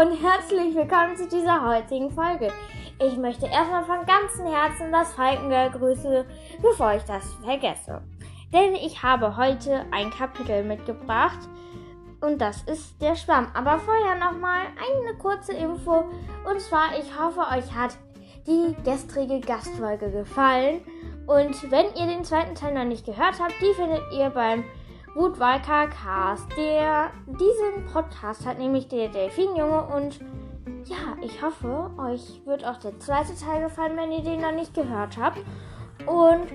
und herzlich willkommen zu dieser heutigen Folge. Ich möchte erstmal von ganzem Herzen das Falkengirl grüßen, bevor ich das vergesse. Denn ich habe heute ein Kapitel mitgebracht und das ist der Schwamm. Aber vorher nochmal eine kurze Info und zwar, ich hoffe, euch hat die gestrige Gastfolge gefallen. Und wenn ihr den zweiten Teil noch nicht gehört habt, die findet ihr beim Wutwalker Cast. Der, diesen Podcast hat nämlich der Delfinjunge und ja, ich hoffe, euch wird auch der zweite Teil gefallen, wenn ihr den noch nicht gehört habt. Und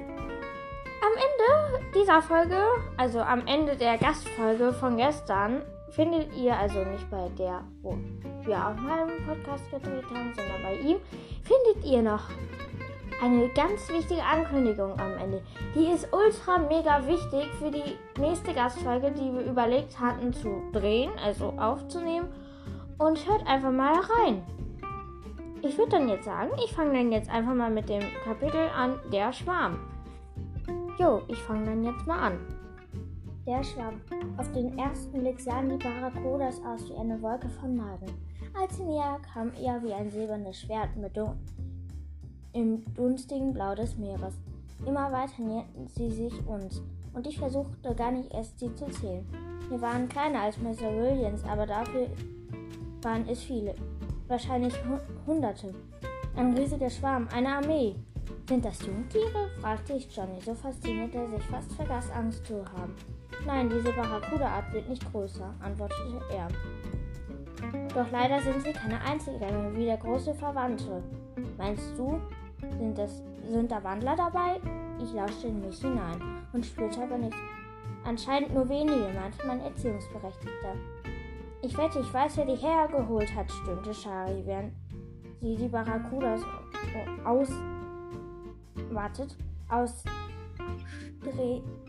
am Ende dieser Folge, also am Ende der Gastfolge von gestern, findet ihr also nicht bei der, wo wir auf meinem Podcast gedreht haben, sondern bei ihm, findet ihr noch eine ganz wichtige Ankündigung am Ende. Die ist ultra mega wichtig für die nächste Gastfolge, die wir überlegt hatten zu drehen, also aufzunehmen. Und hört einfach mal rein. Ich würde dann jetzt sagen, ich fange dann jetzt einfach mal mit dem Kapitel an, der Schwarm. Jo, ich fange dann jetzt mal an. Der Schwamm. Auf den ersten Blick sahen die Barracudas aus wie eine Wolke von Magen. Als sie näher kam, eher wie ein silbernes Schwert mit im dunstigen Blau des Meeres. Immer weiter näherten sie sich uns, und ich versuchte gar nicht erst sie zu zählen. Wir waren kleiner als Mr. Williams, aber dafür waren es viele, wahrscheinlich Hunderte. Ein riesiger Schwarm, eine Armee. Sind das Jungtiere? fragte ich Johnny, so fasziniert er sich fast vergaß, Angst zu haben. Nein, diese Barracuda-Art wird nicht größer, antwortete er. Doch leider sind sie keine Einzelgänger wie der große Verwandte. Meinst du, sind, das, sind da Wandler dabei? Ich lauschte in mich hinein und spürte aber nichts. Anscheinend nur wenige, meinte mein Erziehungsberechtigter. Ich wette, ich weiß, wer die hergeholt hat, stöhnte Shari, während sie die Barracudas aus. wartet, aus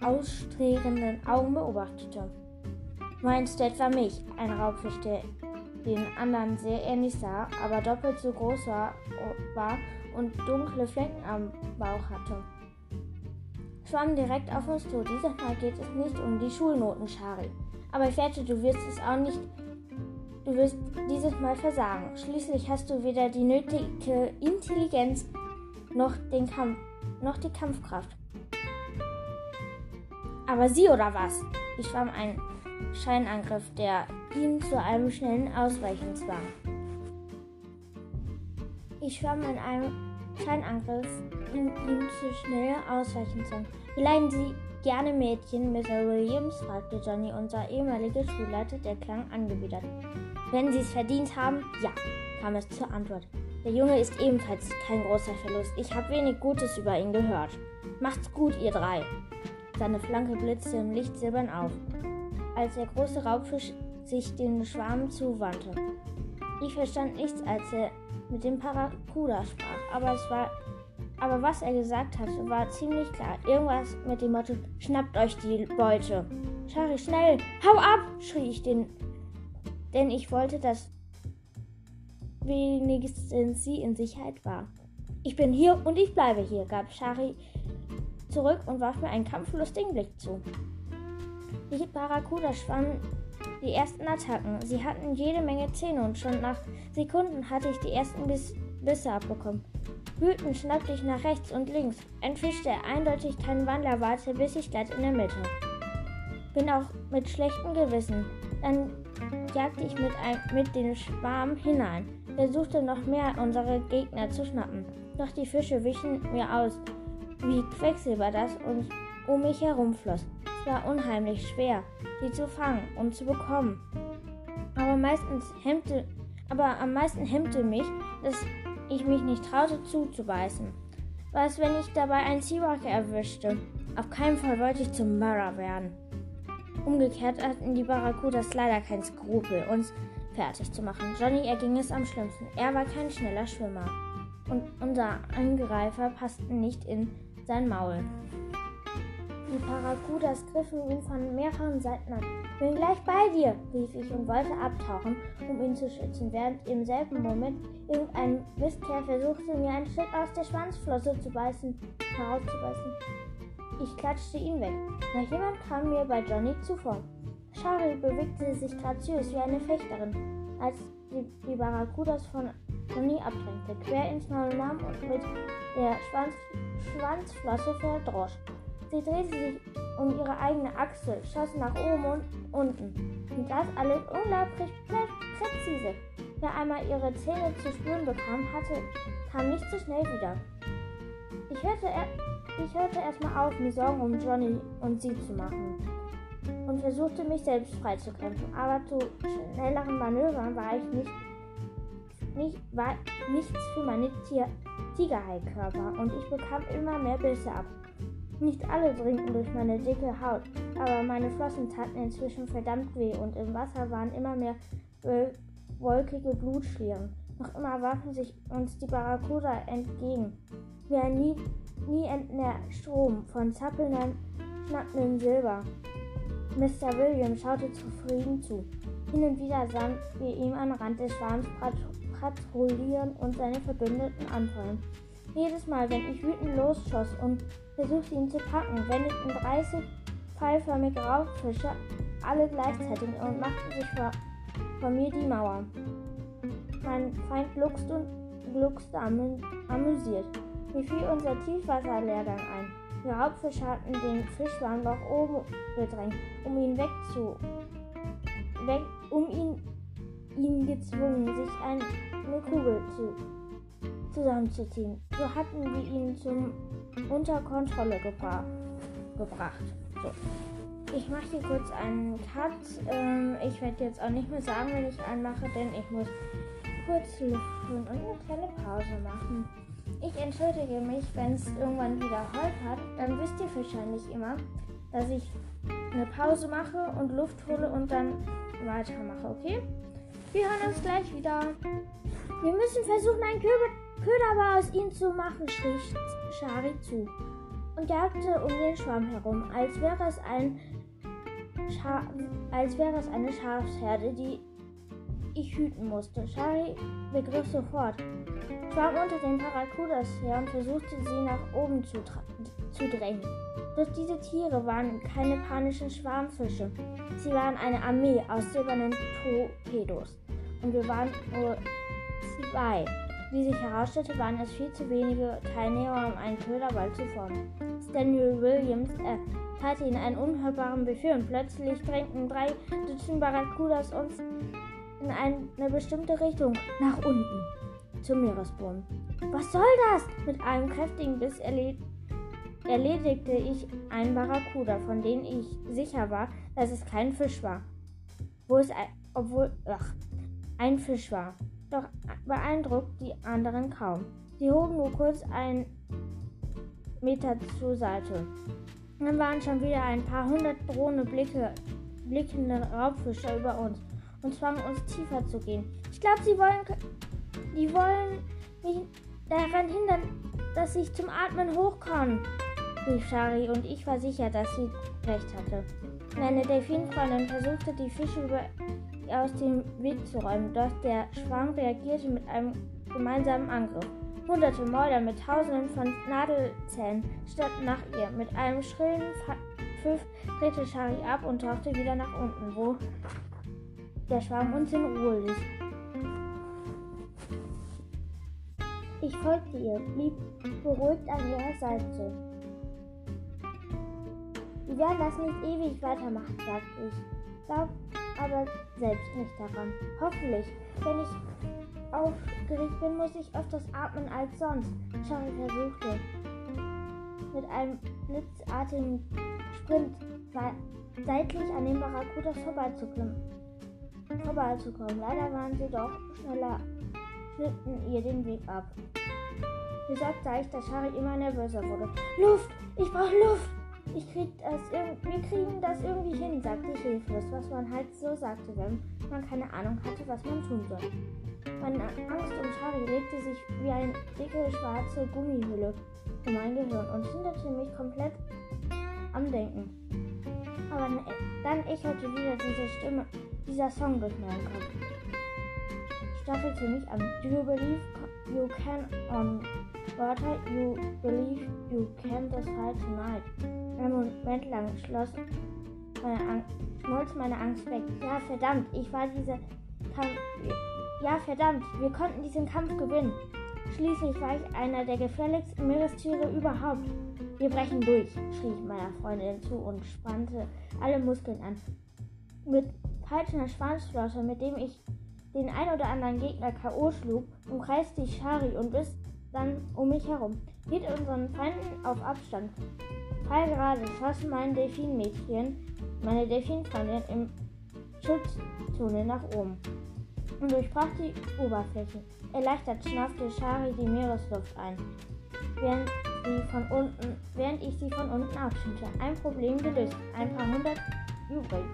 ausstrebenden Augen beobachtete. Meinst du etwa mich? Ein Raubfisch, der den anderen sehr ähnlich sah, aber doppelt so groß war, war und dunkle Flecken am Bauch hatte. Schwamm direkt auf uns zu. Dieses Mal geht es nicht um die Schulnoten, Shari. Aber ich wette, du wirst es auch nicht. Du wirst dieses Mal versagen. Schließlich hast du weder die nötige Intelligenz noch, den Kampf, noch die Kampfkraft. Aber sie oder was? Ich schwamm ein Scheinangriff, der ihn zu einem schnellen Ausweichen zwang. Ich schwamm in einem Scheinangriff, um ihm zu schnell ausweichen zwang. Wie Sie gerne Mädchen, Mr. Williams? fragte Johnny, unser ehemaliger Schulleiter, der klang angewidert. Wenn Sie es verdient haben, ja, kam es zur Antwort. Der Junge ist ebenfalls kein großer Verlust. Ich habe wenig Gutes über ihn gehört. Macht's gut, ihr drei. Seine Flanke blitzte im Licht silbern auf als der große Raubfisch sich den Schwarm zuwandte. Ich verstand nichts, als er mit dem Paracuda sprach, aber es war aber was er gesagt hatte, war ziemlich klar. Irgendwas mit dem Motto: Schnappt euch die Beute. Shari, schnell! Hau ab! schrie ich den, denn ich wollte, dass wenigstens sie in Sicherheit war. Ich bin hier und ich bleibe hier, gab Shari zurück und warf mir einen kampflustigen Blick zu. Die Barracuda schwammen die ersten Attacken. Sie hatten jede Menge Zähne und schon nach Sekunden hatte ich die ersten Biss Bisse abbekommen. Wütend schnappte ich nach rechts und links. Der eindeutig keinen Wandler warte, biss ich glatt in der Mitte. Bin auch mit schlechtem Gewissen. Dann jagte ich mit, ein, mit dem Schwarm hinein. Versuchte noch mehr unsere Gegner zu schnappen. Doch die Fische wichen mir aus, wie Quecksilber das um mich herum floss war unheimlich schwer, sie zu fangen und zu bekommen. Aber, meistens hemmte, aber am meisten hemmte mich, dass ich mich nicht traute zuzubeißen. Was, wenn ich dabei einen Seawalker erwischte? Auf keinen Fall wollte ich zum Mörder werden. Umgekehrt hatten die Barracudas leider kein Skrupel, uns fertig zu machen. Johnny erging es am schlimmsten. Er war kein schneller Schwimmer. Und unser Angreifer passte nicht in sein Maul. Die Paracudas griffen ihn von mehreren Seiten an. Bin gleich bei dir, rief ich und wollte abtauchen, um ihn zu schützen, während im selben Moment irgendein Mistkerl versuchte, mir ein Stück aus der Schwanzflosse zu beißen, herauszubeißen. Ich klatschte ihn weg. Noch jemand kam mir bei Johnny zuvor. Shari bewegte sich graziös wie eine Fechterin. Als die, die Barracudas von Tony abdrängte, quer ins Maul nahm und mit der Schwanz, Schwanzflosse verdrosch. Sie drehte sich um ihre eigene Achse, schoss nach oben und unten. Und das alles unglaublich präzise. Wer einmal ihre Zähne zu spüren bekam, hatte, kam nicht so schnell wieder. Ich hörte, er, ich hörte erstmal auf, mir Sorgen um Johnny und sie zu machen und versuchte mich selbst freizukämpfen. Aber zu schnelleren Manövern war ich nicht, nicht war nichts für meine Tier Tigerhai-Körper und ich bekam immer mehr Bisse ab. Nicht alle dringten durch meine dicke Haut, aber meine Flossen taten inzwischen verdammt weh und im Wasser waren immer mehr wolkige Blutschlieren. Noch immer warfen sich uns die Barracuda entgegen, wie ein nie, nie endender Strom von zappelndem, schnappendem Silber. Mr. William schaute zufrieden zu. Hin und wieder sahen wir ihm am Rand des Schwarms patrouillieren und seine Verbündeten anfallen. Jedes Mal, wenn ich wütend losschoss und versuchte ihn zu packen, wendeten 30 pfeilförmige Raubfische alle gleichzeitig und machten sich vor, vor mir die Mauer. Mein Feind gluckste und gluckste amüsiert. Mir fiel unser Tiefwasserlehrgang ein. Die Raubfische hatten den Fischwarm nach oben gedrängt, um ihn wegzu, weg, um ihn, ihn gezwungen, sich eine Kugel zu, zusammenzuziehen. So hatten wir ihn zum unter Kontrolle gebra gebracht. So. Ich mache hier kurz einen Cut. Ähm, ich werde jetzt auch nicht mehr sagen, wenn ich einen mache, denn ich muss kurz lüften und eine kleine Pause machen. Ich entschuldige mich, wenn es irgendwann wieder holpert. Dann wisst ihr wahrscheinlich immer, dass ich eine Pause mache und Luft hole und dann weitermache, okay? Wir hören uns gleich wieder. Wir müssen versuchen, einen Köder aus ihm zu machen, schrie Shari zu und jagte um den Schwamm herum, als wäre es ein Scha als wäre es eine Schafsherde, die ich hüten musste. Shari begriff sofort, schwamm unter den Paracudas her und versuchte sie nach oben zu, zu drängen. Doch diese Tiere waren keine panischen Schwarmfische. Sie waren eine Armee aus silbernen Torpedos. Und wir waren nur zwei. Wie sich herausstellte, waren es viel zu wenige Teilnehmer, um einen Köderball zu formen. Daniel Williams erteilte ihnen einen unhörbaren Befehl und plötzlich drängten drei Dutzend Barracudas uns in eine bestimmte Richtung nach unten zum Meeresboden. Was soll das? Mit einem kräftigen Biss erledigte ich einen Barracuda, von dem ich sicher war, dass es kein Fisch war. Wo es ein, obwohl ach, ein Fisch war. Doch beeindruckt die anderen kaum. Sie hoben nur kurz einen Meter zur Seite. Dann waren schon wieder ein paar hundert drohende Blicke, blickende Raubfische über uns und zwangen uns tiefer zu gehen. Ich glaube, sie wollen die wollen mich daran hindern, dass ich zum Atmen hochkomme, rief Shari und ich war sicher, dass sie recht hatte. Meine Delfinfreundin versuchte, die Fische über, aus dem Weg zu räumen, doch der Schwarm reagierte mit einem gemeinsamen Angriff. Hunderte Mäuler mit Tausenden von Nadelzähnen standen nach ihr. Mit einem schrillen Pfiff drehte Shari ab und tauchte wieder nach unten, wo der Schwarm uns in Ruhe ließ. Ich folgte ihr, blieb beruhigt an ihrer Seite. Wir werden das nicht ewig weitermachen, sagte ich. Glaub aber selbst nicht daran. Hoffentlich, wenn ich aufgeregt bin, muss ich öfters atmen als sonst. Charlie versuchte, mit einem blitzartigen Sprint seitlich an den Barracudas vorbeizukommen. Leider waren sie doch schneller schnitten ihr den Weg ab. Wie gesagt sah ich, dass Shari immer nervöser wurde. Luft! Ich brauche Luft! Ich krieg das wir kriegen das irgendwie hin, sagte ich hilflos, was man halt so sagte, wenn man keine Ahnung hatte, was man tun soll. Meine Angst um Shari legte sich wie eine dicke schwarze Gummihülle um mein Gehirn und hinderte mich komplett am Denken. Aber dann echote wieder diese Stimme, dieser Song durch meinen Kopf stachtelte mich an. Do you believe you can on water? You believe you can decide tonight? Moment lang schloss meine Angst, schmolz meine Angst weg. Ja, verdammt, ich war diese, kam, Ja, verdammt, wir konnten diesen Kampf gewinnen. Schließlich war ich einer der gefährlichsten Meerestiere überhaupt. Wir brechen durch, schrie ich meiner Freundin zu und spannte alle Muskeln an. Mit peitschender Schwanzflosse, mit dem ich den ein oder anderen Gegner K.O. schlug, umkreiste ich Shari und biss dann um mich herum. Hielt unseren Feinden auf Abstand. Gerade schossen mein Delfinmädchen, meine Delfinfreundin im Schutzzone nach oben und durchbrach die Oberfläche. Erleichtert schnaufte Shari die Meeresluft ein, während, sie von unten, während ich sie von unten abschnitte. Ein Problem gelöst, ein paar hundert übrig.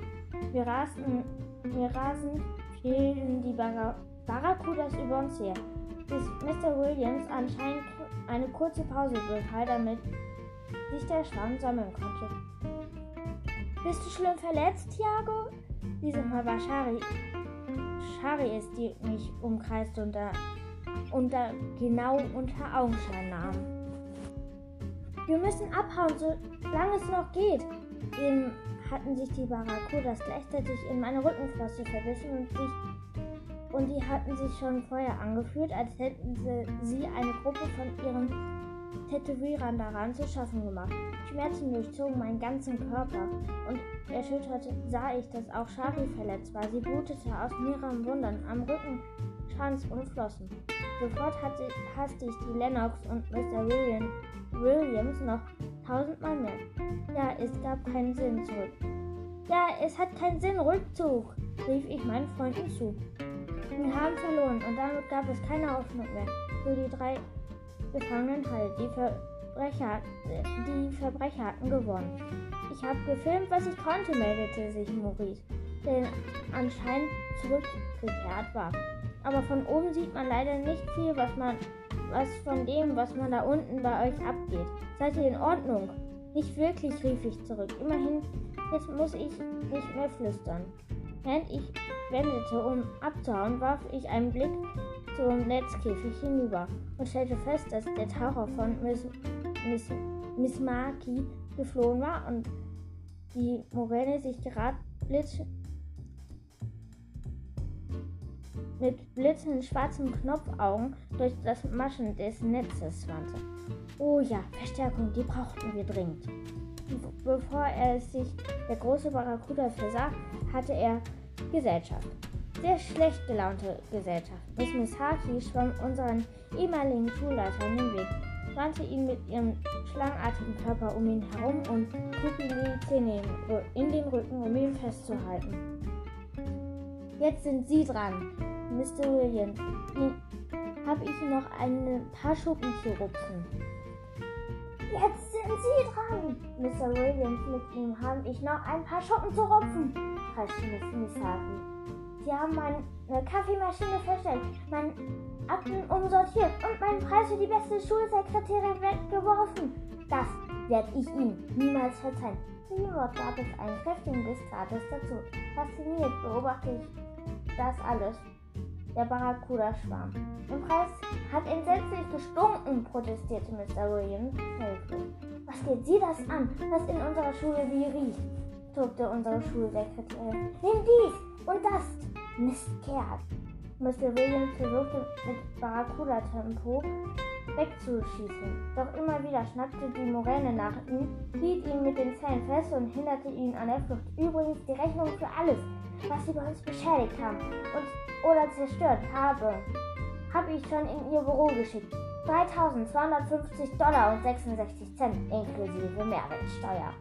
Wir rasten, wir rasend fielen die Bar Barracudas über uns her, bis Mr. Williams anscheinend eine kurze Pause befahl, damit sich der Schwarm sammeln konnte. Bist du schlimm verletzt, Thiago? Dieses Mal war Shari, Shari es, die mich umkreiste und da, und da genau unter Augenschein nahm. Wir müssen abhauen, solange es noch geht. Eben hatten sich die Barracudas gleichzeitig in meine Rückenflosse verbissen und sich und die hatten sich schon vorher angefühlt, als hätten sie, sie eine Gruppe von ihren Tätowierern daran zu schaffen gemacht. Schmerzen durchzogen meinen ganzen Körper und erschüttert sah ich, dass auch Shari verletzt war. Sie blutete aus mehreren Wundern am Rücken, Schwanz und Flossen. Sofort hatte, hasste ich die Lennox und Mr. William, Williams noch tausendmal mehr. Ja, es gab keinen Sinn zurück. Ja, es hat keinen Sinn, Rückzug, rief ich meinen Freunden zu. Wir haben verloren und damit gab es keine Hoffnung mehr für die drei Gefangenen halt. Die Verbrecher, die Verbrecher hatten gewonnen. Ich habe gefilmt, was ich konnte, meldete sich Maurice, der anscheinend zurückgekehrt war. Aber von oben sieht man leider nicht viel, was man was von dem, was man da unten bei euch abgeht. Seid ihr in Ordnung? Nicht wirklich, rief ich zurück. Immerhin, jetzt muss ich nicht mehr flüstern. Während ich wendete, um abzuhauen, warf ich einen Blick zum Netzkäfig hinüber und stellte fest, dass der Taucher von Miss, Miss, Miss Maki geflohen war und die Moräne sich gerade blitz, mit blitzenden schwarzen Knopfaugen durch das Maschen des Netzes wandte. Oh ja, Verstärkung, die brauchten wir dringend. Bevor er sich der große Barracuda versah, hatte er Gesellschaft. Sehr schlecht gelaunte Gesellschaft. Miss Misaki schwamm unseren ehemaligen Schulleiter in den Weg, wandte ihn mit ihrem schlangenartigen Körper um ihn herum und trug ihm die Zähne in den Rücken, um ihn festzuhalten. Jetzt sind Sie dran, Mr. Williams. Habe ich noch ein paar Schuppen zu rupfen? Jetzt sind Sie dran, Mr. Williams. Mit ihm habe ich noch ein paar Schuppen zu rupfen, kreischte Miss Misaki. Sie haben meine Kaffeemaschine verstellt, meine Akten umsortiert und meinen Preis für die beste Schulsekretärin weggeworfen. Das werde ich Ihnen niemals verzeihen. Zu dem Wort gab es einen kräftigen Biss dazu. Fasziniert beobachte ich das alles der Barracuda-Schwarm. Im Preis hat entsetzlich gestunken, protestierte Mr. Williams. Was geht Sie das an, was in unserer Schule wie riecht? tobte unsere Schulsekretärin. Nimm dies und das, Mistkerl. Mr. Williams versuchte mit Barracuda-Tempo wegzuschießen. Doch immer wieder schnappte die Moräne nach ihm, hielt ihn mit den Zähnen fest und hinderte ihn an der Flucht. Übrigens die Rechnung für alles, was sie bei uns beschädigt haben und oder zerstört habe, habe ich schon in ihr Büro geschickt. 3250 Dollar und 66 Cent inklusive Mehrwertsteuer.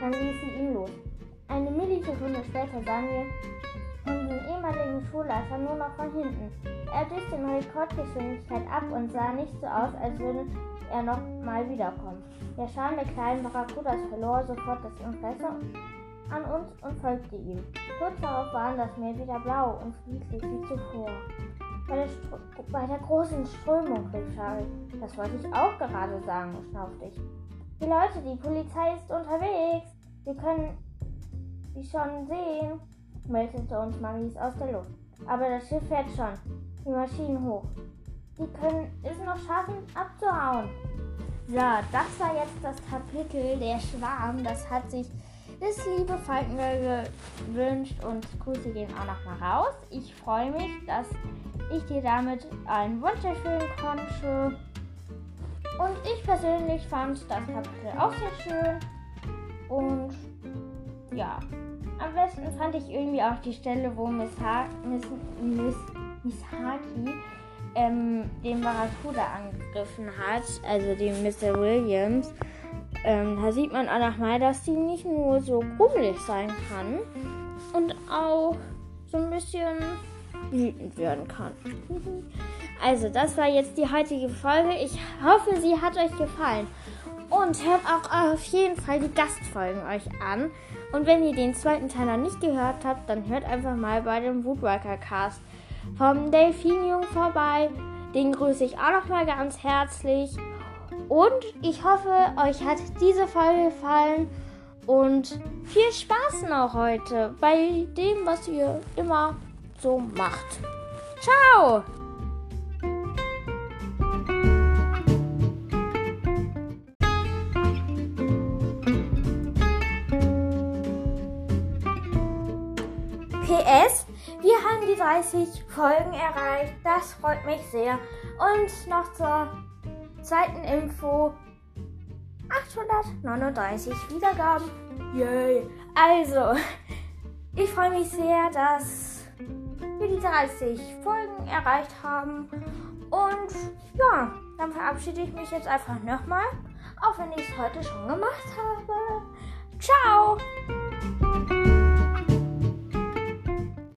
Dann ließ sie ihn los. Eine Millisekunde später sahen wir unseren ehemaligen Schulleiter nur noch von hinten. Er düste in Rekordgeschwindigkeit ab und sah nicht so aus, als würde er noch mal wiederkommen. Der Scham der kleinen Barracudas verlor sofort das Interesse an uns und folgte ihm. Kurz darauf waren das Meer wieder blau und friedlich wie zuvor. Bei der, bei der großen Strömung, rief Charlie. Das wollte ich auch gerade sagen, schnaufte ich. Die Leute, die Polizei ist unterwegs. Wir können sie schon sehen, meldete uns Maries aus der Luft. Aber das Schiff fährt schon. Die Maschinen hoch. Die können es noch schaffen, abzuhauen. So, das war jetzt das Kapitel Der Schwarm. Das hat sich das liebe Falkengirl gewünscht und Grüße gehen auch noch mal raus. Ich freue mich, dass ich dir damit einen Wunsch erfüllen konnte. Und ich persönlich fand das Kapitel auch sehr schön. Besten fand ich irgendwie auch die Stelle, wo Miss, ha Miss, Miss, Miss Haki ähm, den Barracuda angegriffen hat, also den Mr. Williams. Ähm, da sieht man auch nochmal, dass die nicht nur so gruselig sein kann und auch so ein bisschen wütend werden kann. Also, das war jetzt die heutige Folge. Ich hoffe, sie hat euch gefallen. Und hört auch auf jeden Fall die Gastfolgen euch an. Und wenn ihr den zweiten Teil noch nicht gehört habt, dann hört einfach mal bei dem Woodworker Cast vom Delfinjung vorbei. Den grüße ich auch noch mal ganz herzlich. Und ich hoffe, euch hat diese Folge gefallen. Und viel Spaß noch heute bei dem, was ihr immer so macht. Ciao! PS, wir haben die 30 Folgen erreicht. Das freut mich sehr. Und noch zur zweiten Info. 839 Wiedergaben. Yay. Also, ich freue mich sehr, dass wir die 30 Folgen erreicht haben. Und ja, dann verabschiede ich mich jetzt einfach nochmal. Auch wenn ich es heute schon gemacht habe. Ciao!